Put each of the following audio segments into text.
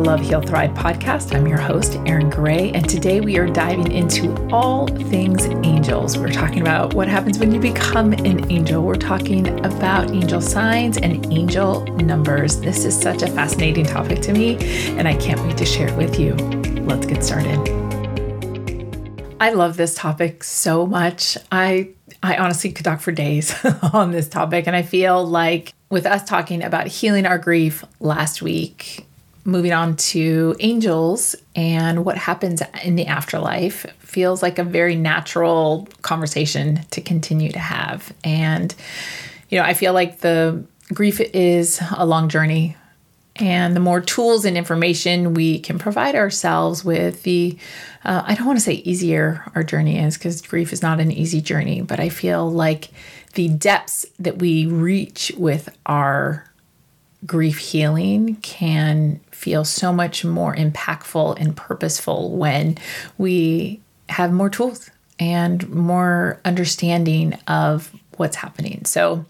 Love Heal Thrive podcast. I'm your host, Erin Garay, and today we are diving into all things angels. We're talking about what happens when you become an angel. We're talking about angel signs and angel numbers. This is such a fascinating topic to me, and I can't wait to share it with you. Let's get started. I love this topic so much. I I honestly could talk for days on this topic and I feel like with us talking about healing our grief last week, moving on to angels and what happens in the afterlife feels like a very natural conversation to continue to have. And, you know, I feel like the grief is a long journey. And the more tools and information we can provide ourselves with, the uh, I don't want to say easier our journey is because grief is not an easy journey, but I feel like the depths that we reach with our grief healing can feel so much more impactful and purposeful when we have more tools and more understanding of what's happening. So,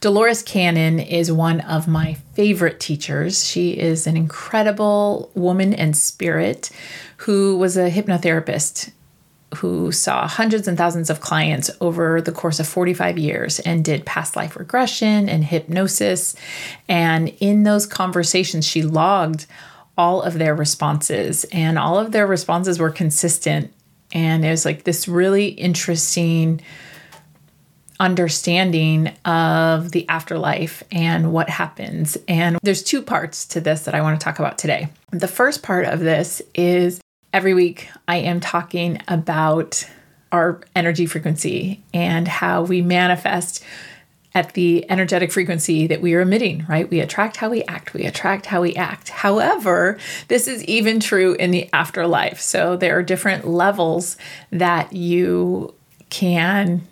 Dolores Cannon is one of my favorite teachers. She is an incredible woman and spirit who was a hypnotherapist who saw hundreds and thousands of clients over the course of 45 years and did past life regression and hypnosis. And in those conversations, she logged all of their responses, and all of their responses were consistent. And it was like this really interesting understanding of the afterlife and what happens. And there's two parts to this that I want to talk about today. The first part of this is every week I am talking about our energy frequency and how we manifest at the energetic frequency that we are emitting, right? We attract how we act, we attract how we act. However, this is even true in the afterlife. So there are different levels that you can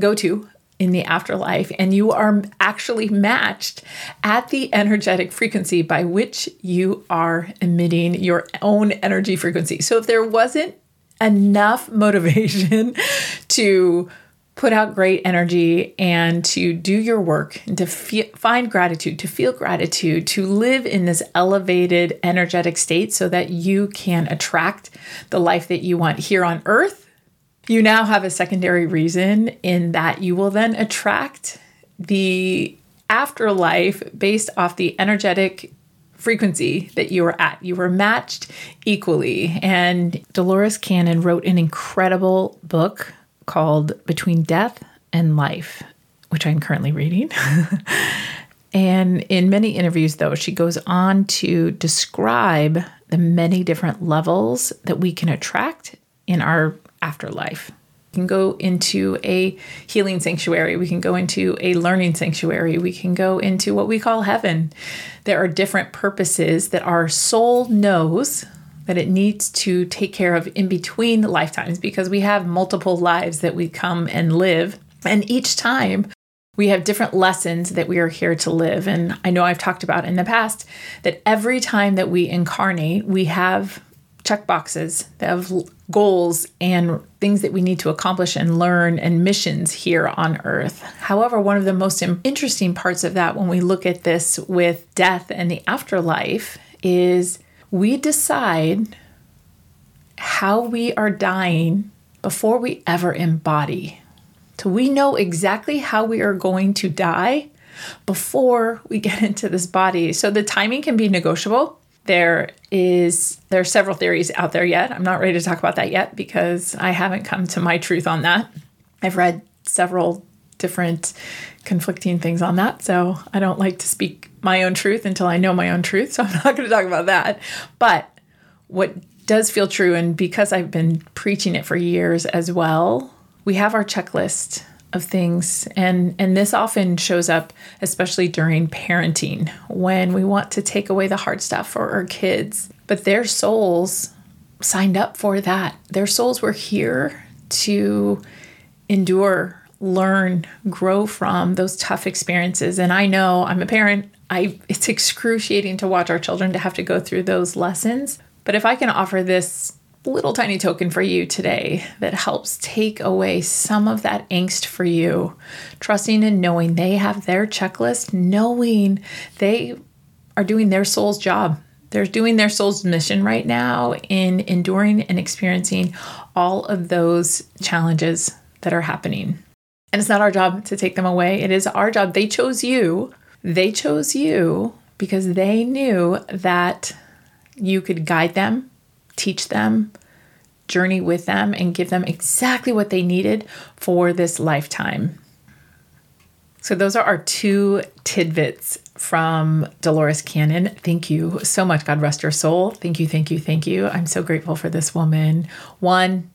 go to in the afterlife, and you are actually matched at the energetic frequency by which you are emitting your own energy frequency. So if there wasn't enough motivation to put out great energy and to do your work and to fe- find gratitude, to feel gratitude, to live in this elevated energetic state so that you can attract the life that you want here on earth you now have a secondary reason in that you will then attract the afterlife based off the energetic frequency that you were at. You were matched equally. And Dolores Cannon wrote an incredible book called Between Death and Life, which I'm currently reading. and in many interviews, though, she goes on to describe the many different levels that we can attract in our afterlife. We can go into a healing sanctuary. We can go into a learning sanctuary. We can go into what we call heaven. There are different purposes that our soul knows that it needs to take care of in between lifetimes because we have multiple lives that we come and live. And each time we have different lessons that we are here to live. And I know I've talked about in the past that every time that we incarnate, we have check boxes of goals and things that we need to accomplish and learn and missions here on earth. However, one of the most interesting parts of that when we look at this with death and the afterlife is we decide how we are dying before we ever embody. So we know exactly how we are going to die before we get into this body. So the timing can be negotiable there is there are several theories out there yet. I'm not ready to talk about that yet because I haven't come to my truth on that. I've read several different conflicting things on that, so I don't like to speak my own truth until I know my own truth, so I'm not going to talk about that. But what does feel true and because I've been preaching it for years as well, we have our checklist of things. And and this often shows up especially during parenting when we want to take away the hard stuff for our kids. But their souls signed up for that. Their souls were here to endure learn grow from those tough experiences. And i know i'm a parent. I it's excruciating to watch our children to have to go through those lessons. But if i can offer this little tiny token for you today that helps take away some of that angst for you. Trusting and knowing they have their checklist, knowing they are doing their soul's job. They're doing their soul's mission right now in enduring and experiencing all of those challenges that are happening. And it's not our job to take them away. It is our job. They chose you. They chose you because they knew that you could guide them, teach them, journey with them, and give them exactly what they needed for this lifetime. So, those are our two tidbits from Dolores Cannon. Thank you so much. God rest your soul. Thank you, thank you, thank you. I'm so grateful for this woman. One,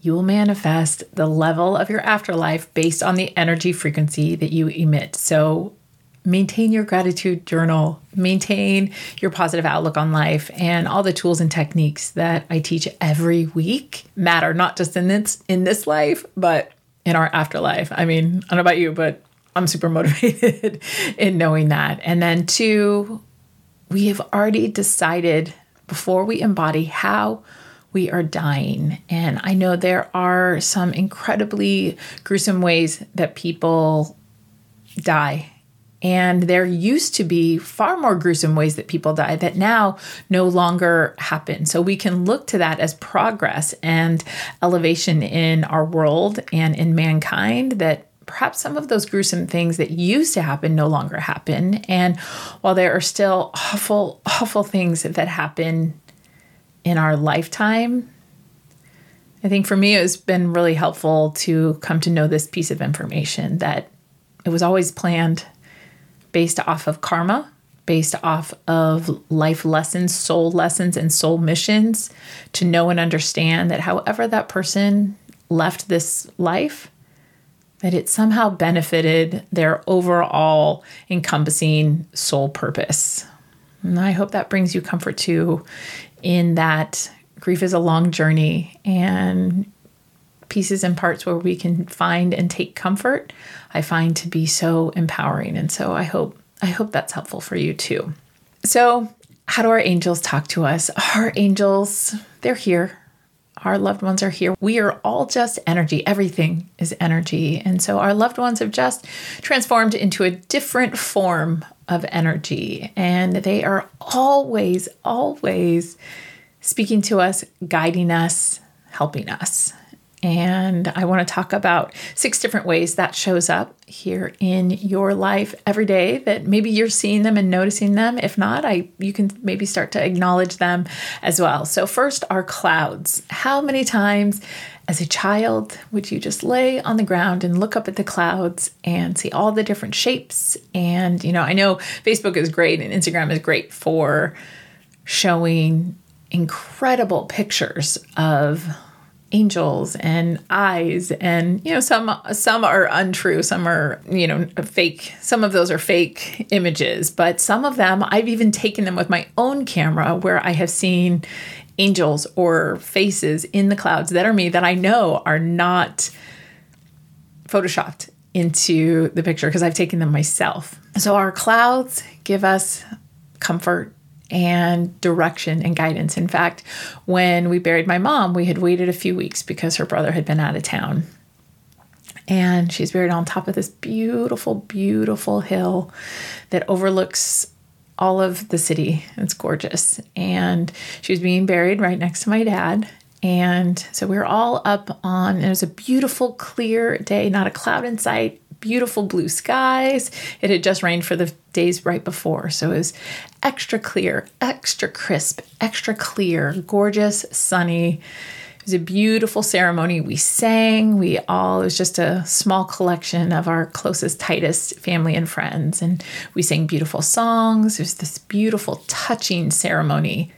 you will manifest the level of your afterlife based on the energy frequency that you emit. So, maintain your gratitude journal, maintain your positive outlook on life, and all the tools and techniques that I teach every week matter not just in this in this life, but in our afterlife. I mean, I don't know about you, but I'm super motivated in knowing that. And then, two, we have already decided before we embody how we are dying. And I know there are some incredibly gruesome ways that people die. And there used to be far more gruesome ways that people die that now no longer happen. So we can look to that as progress and elevation in our world and in mankind that perhaps some of those gruesome things that used to happen no longer happen. And while there are still awful, awful things that happen in our lifetime, I think for me, it's been really helpful to come to know this piece of information that it was always planned based off of karma, based off of life lessons, soul lessons, and soul missions to know and understand that however that person left this life, that it somehow benefited their overall encompassing soul purpose. And I hope that brings you comfort too, in that grief is a long journey and pieces and parts where we can find and take comfort, I find to be so empowering. And so I hope I hope that's helpful for you too. So, how do our angels talk to us? Our angels, they're here our loved ones are here. We are all just energy. Everything is energy. And so our loved ones have just transformed into a different form of energy. And they are always, always speaking to us, guiding us, helping us. And I want to talk about six different ways that shows up here in your life every day that maybe you're seeing them and noticing them. If not, I you can maybe start to acknowledge them as well. So first are clouds. How many times as a child would you just lay on the ground and look up at the clouds and see all the different shapes and you know, I know Facebook is great and Instagram is great for showing incredible pictures of angels and eyes and you know some some are untrue some are you know fake some of those are fake images but some of them I've even taken them with my own camera where I have seen angels or faces in the clouds that are me that I know are not photoshopped into the picture because I've taken them myself. So our clouds give us comfort and direction and guidance. In fact, when we buried my mom, we had waited a few weeks because her brother had been out of town. And she's buried on top of this beautiful, beautiful hill that overlooks all of the city. It's gorgeous. And she was being buried right next to my dad. And so we were all up on, it was a beautiful, clear day, not a cloud in sight, beautiful blue skies. It had just rained for the days right before, so it was extra clear, extra crisp, extra clear, gorgeous, sunny. It was a beautiful ceremony. We sang, we all, it was just a small collection of our closest, tightest family and friends. And we sang beautiful songs. It was this beautiful, touching ceremony.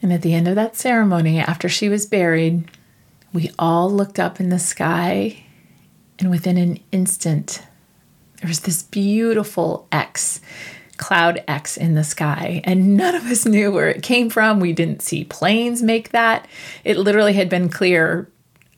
And at the end of that ceremony, after she was buried, we all looked up in the sky and within an instant, there was this beautiful X, cloud X in the sky. And none of us knew where it came from. We didn't see planes make that. It literally had been clear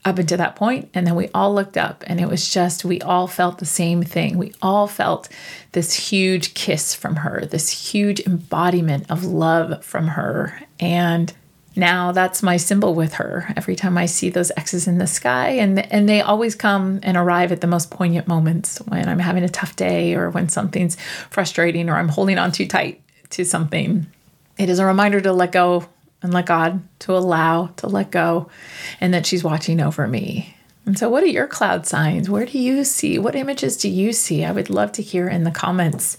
up until that point and then we all looked up and it was just we all felt the same thing we all felt this huge kiss from her this huge embodiment of love from her and now that's my symbol with her every time i see those x's in the sky and and they always come and arrive at the most poignant moments when i'm having a tough day or when something's frustrating or i'm holding on too tight to something It is a reminder to let go and let God, to allow, to let go, and that she's watching over me. And so, what are your cloud signs? Where do you see? What images do you see? I would love to hear in the comments.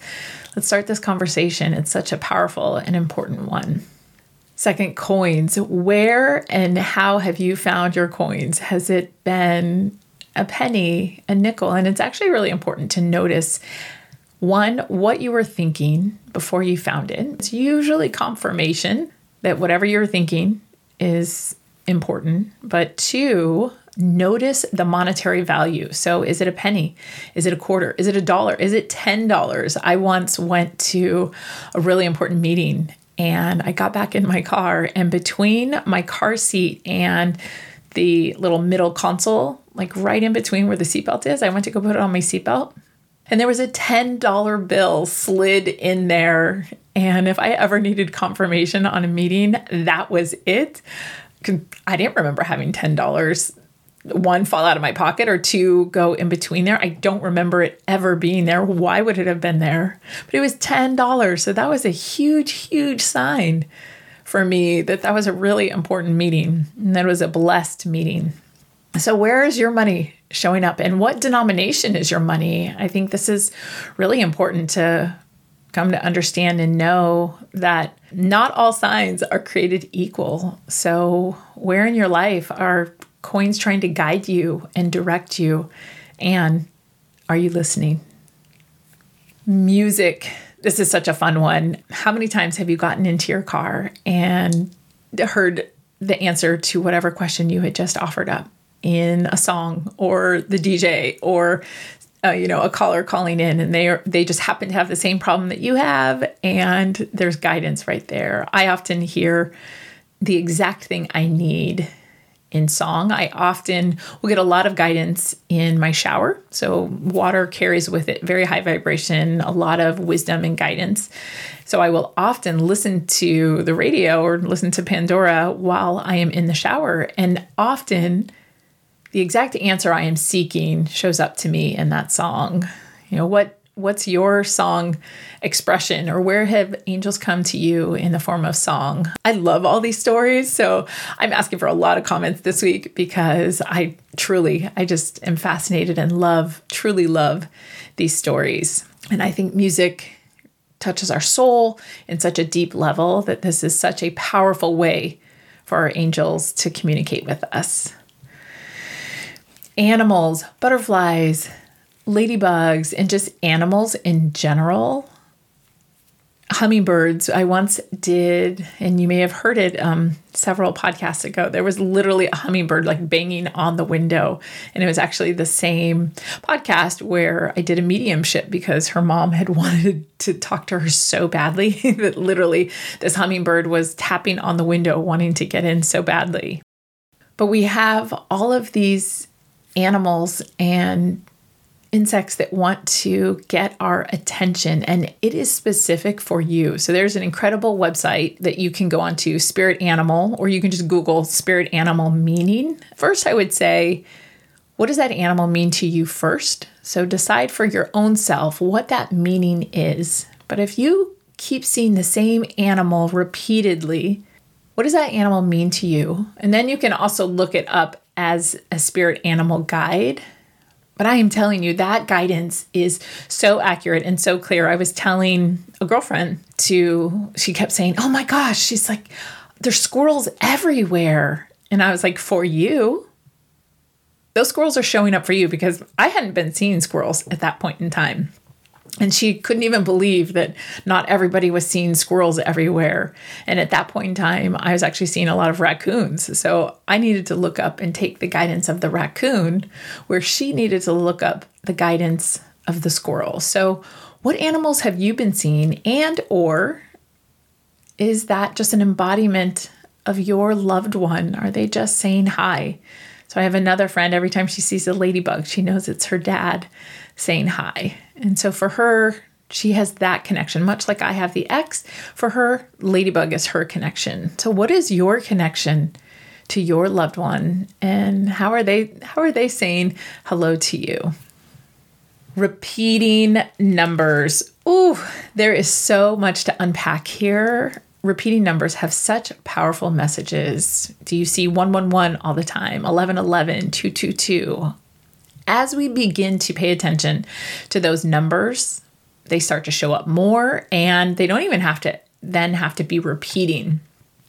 Let's start this conversation. It's such a powerful and important one. Second, coins. Where and how have you found your coins? Has it been a penny, a nickel? And it's actually really important to notice one, what you were thinking before you found it. It's usually confirmation that whatever you're thinking is important. But two, notice the monetary value. So, is it a penny? Is it a quarter? Is it a dollar? Is it $10? I once went to a really important meeting and I got back in my car, and between my car seat and the little middle console, like right in between where the seatbelt is, I went to go put it on my seatbelt. And there was a $10 bill slid in there. And if I ever needed confirmation on a meeting, that was it. I didn't remember having $10 one fall out of my pocket or two go in between there. I don't remember it ever being there. Why would it have been there? But it was $10. So that was a huge, huge sign for me that that was a really important meeting and that was a blessed meeting. So, where is your money showing up and what denomination is your money? I think this is really important to come to understand and know that not all signs are created equal. So, where in your life are coins trying to guide you and direct you? And are you listening? Music. This is such a fun one. How many times have you gotten into your car and heard the answer to whatever question you had just offered up in a song or the DJ or uh, you know a caller calling in and they are they just happen to have the same problem that you have and there's guidance right there. I often hear the exact thing I need in song. I often will get a lot of guidance in my shower. So, water carries with it very high vibration, a lot of wisdom and guidance. So, I will often listen to the radio or listen to Pandora while I am in the shower. And often, the exact answer I am seeking shows up to me in that song. You know, what what's your song expression or where have angels come to you in the form of song? I love all these stories so i'm asking for a lot of comments this week because i truly i just am fascinated and love truly love these stories. And i think music touches our soul in such a deep level that this is such a powerful way for our angels to communicate with us. Animals butterflies ladybugs and just animals in general. Hummingbirds, I once did, and you may have heard it um, several podcasts ago. There was literally a hummingbird like banging on the window. And it was actually the same podcast where I did a mediumship because her mom had wanted to talk to her so badly that literally this hummingbird was tapping on the window, wanting to get in so badly. But we have all of these animals and insects that want to get our attention and it is specific for you. So there's an incredible website that you can go onto spirit animal or you can just google spirit animal meaning. First I would say what does that animal mean to you first? So decide for your own self what that meaning is. But if you keep seeing the same animal repeatedly, what does that animal mean to you? And then you can also look it up as a spirit animal guide but I am telling you, that guidance is so accurate and so clear. I was telling a girlfriend to, she kept saying, Oh my gosh, she's like, there's squirrels everywhere. And I was like, For you? Those squirrels are showing up for you because I hadn't been seeing squirrels at that point in time. And she couldn't even believe that not everybody was seeing squirrels everywhere. And at that point in time, I was actually seeing a lot of raccoons. So I needed to look up and take the guidance of the raccoon, where she needed to look up the guidance of the squirrel. So, what animals have you been seeing? And, or is that just an embodiment of your loved one? Are they just saying hi? So, I have another friend, every time she sees a ladybug, she knows it's her dad saying hi. And so for her, she has that connection, much like I have the X. For her, Ladybug is her connection. So what is your connection to your loved one and how are they how are they saying hello to you? Repeating numbers. Ooh, there is so much to unpack here. Repeating numbers have such powerful messages. Do you see 111 all the time, 1111, 222? As we begin to pay attention to those numbers, they start to show up more and they don't even have to then have to be repeating.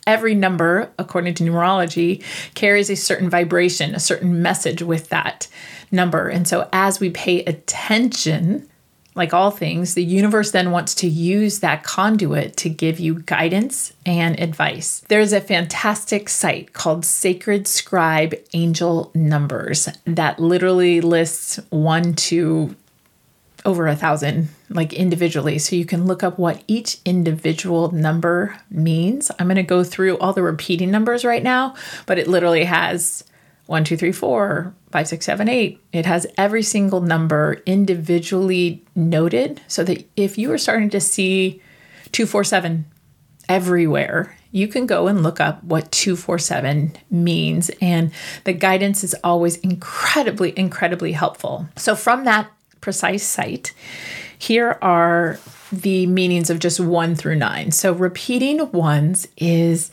Every number, according to numerology, carries a certain vibration, a certain message with that number. And so as we pay attention, like all things, the universe then wants to use that conduit to give you guidance and advice. There's a fantastic site called Sacred Scribe Angel Numbers that literally lists one to over a thousand, like individually. So you can look up what each individual number means. I'm going to go through all the repeating numbers right now, but it literally has one, two, three, four, five, six, seven, eight. It has every single number individually noted so that if you are starting to see 247 everywhere, you can go and look up what 247 means. And the guidance is always incredibly, incredibly helpful. So, from that precise site, here are the meanings of just one through nine. So, repeating ones is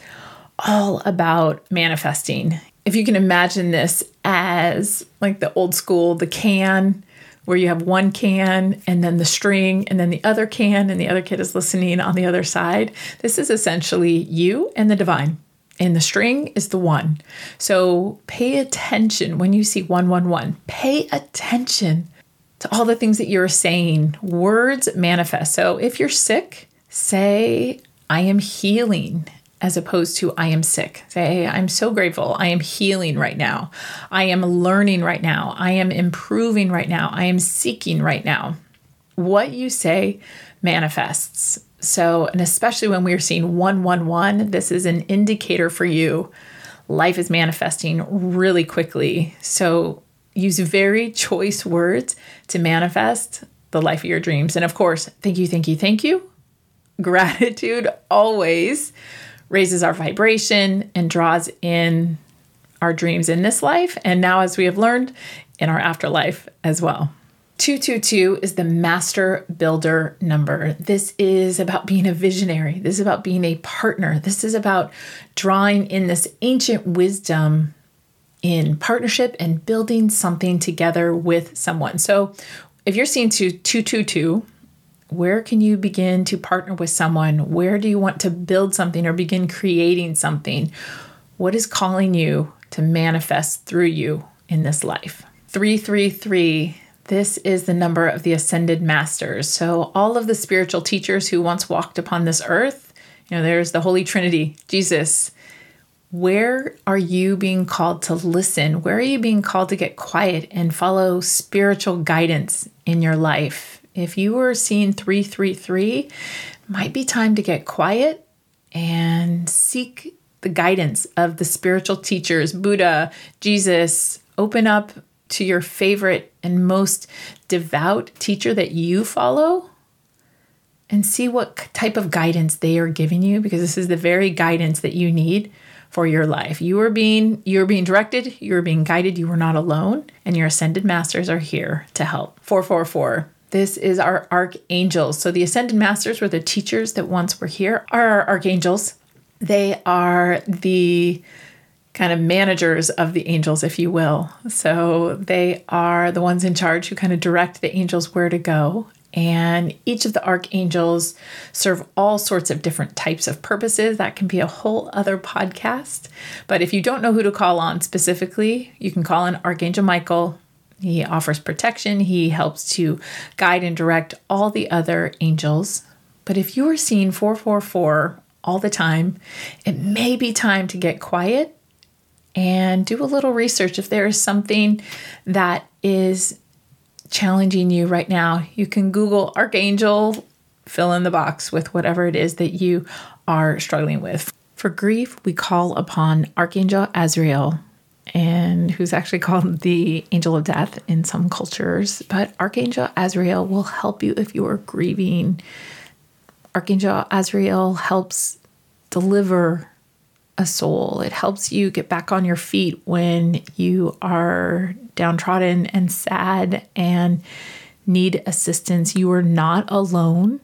all about manifesting if you can imagine this as like the old school, the can, where you have one can and then the string and then the other can and the other kid is listening on the other side. This is essentially you and the divine. And the string is the one. So pay attention when you see 111. Pay attention to all the things that you're saying. Words manifest. So if you're sick, say, I am healing as opposed to I am sick. Say, I'm so grateful. I am healing right now. I am learning right now. I am improving right now. I am seeking right now. What you say manifests. So, and especially when we're seeing 111, this is an indicator for you. Life is manifesting really quickly. So, use very choice words to manifest the life of your dreams. And of course, thank you, thank you, thank you. Gratitude always raises our vibration and draws in our dreams in this life. And now, as we have learned, in our afterlife as well. 222 is the master builder number. This is about being a visionary. This is about being a partner. This is about drawing in this ancient wisdom in partnership and building something together with someone. So if you're seeing 222, where can you begin to partner with someone? Where do you want to build something or begin creating something? What is calling you to manifest through you in this life? 333. This is the number of the ascended masters. So, all of the spiritual teachers who once walked upon this earth, you know, there's the Holy Trinity, Jesus. Where are you being called to listen? Where are you being called to get quiet and follow spiritual guidance in your life? If you were seeing 333, might be time to get quiet and seek the guidance of the spiritual teachers, Buddha, Jesus. Open up to your favorite and most devout teacher that you follow and see what type of guidance they are giving you because this is the very guidance that you need for your life. You are being you are being directed, you are being guided, you are not alone, and your ascended masters are here to help. 444 this is our archangels. So the ascended masters were the teachers that once were here, are our archangels. They are the kind of managers of the angels, if you will. So they are the ones in charge who kind of direct the angels where to go. And each of the archangels serve all sorts of different types of purposes. That can be a whole other podcast. But if you don't know who to call on specifically, you can call on Archangel Michael, he offers protection, he helps to guide and direct all the other angels. But if you are seeing 444 all the time, it may be time to get quiet and do a little research. If there is something that is challenging you right now, you can Google Archangel, fill in the box with whatever it is that you are struggling with. For grief, we call upon Archangel Azrael and who's actually called the angel of death in some cultures. But Archangel Azrael will help you if you are grieving. Archangel Azrael helps deliver a soul. It helps you get back on your feet when you are downtrodden and sad and need assistance. You are not alone.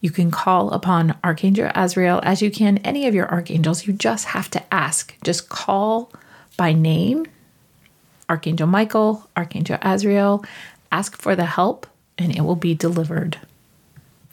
You can call upon Archangel Azrael as you can any of your archangels. You just have to ask. Just call by name Archangel Michael, Archangel Azrael. Ask for the help and it will be delivered.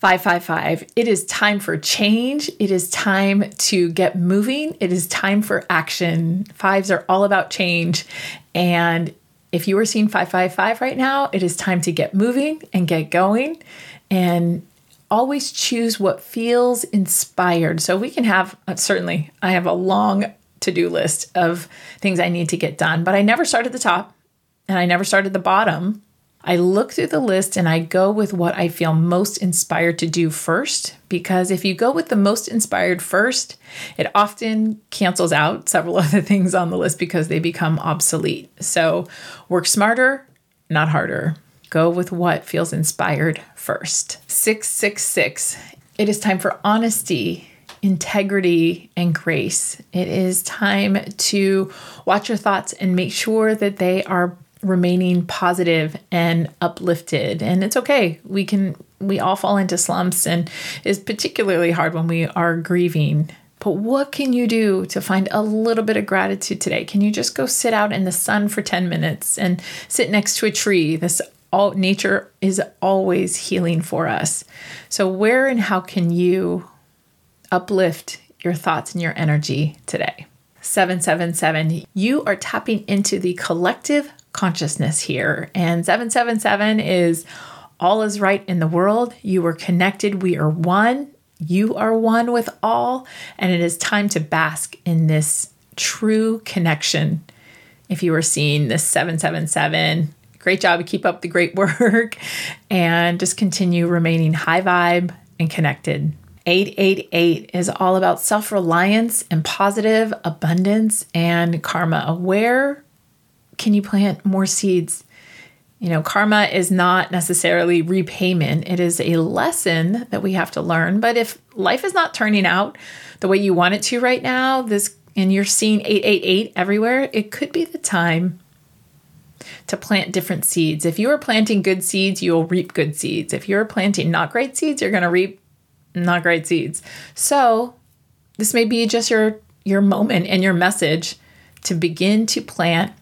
555. It is time for change. It is time to get moving. It is time for action. Fives are all about change. And if you are seeing 555 right now, it is time to get moving and get going and always choose what feels inspired. So we can have, uh, certainly, I have a long to do list of things I need to get done, but I never start at the top and I never start at the bottom. I look through the list and I go with what I feel most inspired to do first. Because if you go with the most inspired first, it often cancels out several other things on the list because they become obsolete. So work smarter, not harder. Go with what feels inspired first. 666. It is time for honesty integrity and grace. It is time to watch your thoughts and make sure that they are remaining positive and uplifted. And it's okay. We can we all fall into slumps and it's particularly hard when we are grieving. But what can you do to find a little bit of gratitude today? Can you just go sit out in the sun for 10 minutes and sit next to a tree? This all nature is always healing for us. So where and how can you uplift your thoughts and your energy today? 777, you are tapping into the collective consciousness here. And 777 is all is right in the world. You are connected. We are one. You are one with all. And it is time to bask in this true connection. If you are seeing this 777, great job. Keep up the great work and just continue remaining high vibe and connected. 888 is all about self reliance and positive abundance and karma. Where can you plant more seeds? You know, karma is not necessarily repayment, it is a lesson that we have to learn. But if life is not turning out the way you want it to right now, this and you're seeing 888 everywhere, it could be the time to plant different seeds. If you are planting good seeds, you will reap good seeds. If you're planting not great seeds, you're going to reap not great seeds. So, this may be just your your moment and your message to begin to plant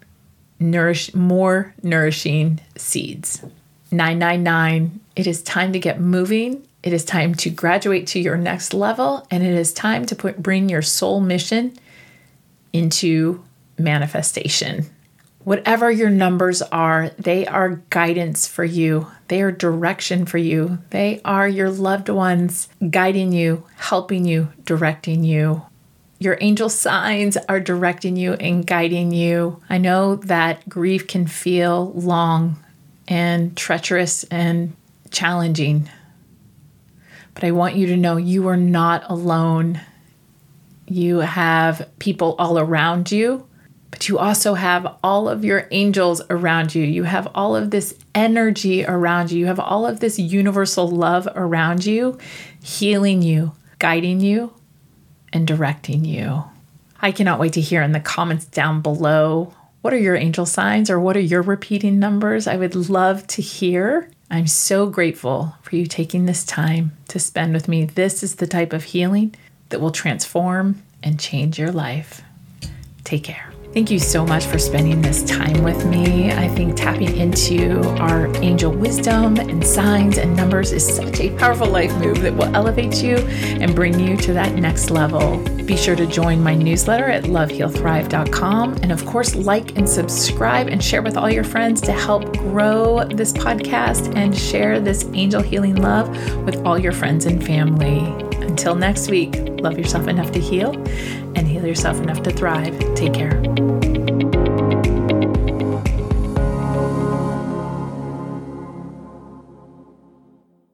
nourish more nourishing seeds. 999, it is time to get moving. It is time to graduate to your next level and it is time to put bring your soul mission into manifestation. Whatever your numbers are, they are guidance for you. They are direction for you. They are your loved ones guiding you, helping you, directing you. Your angel signs are directing you and guiding you. I know that grief can feel long and treacherous and challenging, but I want you to know you are not alone. You have people all around you, but you also have all of your angels around you. You have all of this energy around you. You have all of this universal love around you, healing you, guiding you, and directing you. I cannot wait to hear in the comments down below what are your angel signs or what are your repeating numbers? I would love to hear. I'm so grateful for you taking this time to spend with me. This is the type of healing that will transform and change your life. Take care. Thank you so much for spending this time with me. I think tapping into our angel wisdom and signs and numbers is such a powerful life move that will elevate you and bring you to that next level. Be sure to join my newsletter at lovehealthrive.com. And of course, like and subscribe and share with all your friends to help grow this podcast and share this angel healing love with all your friends and family. Until next week, love yourself enough to heal and heal yourself enough to thrive. Take care.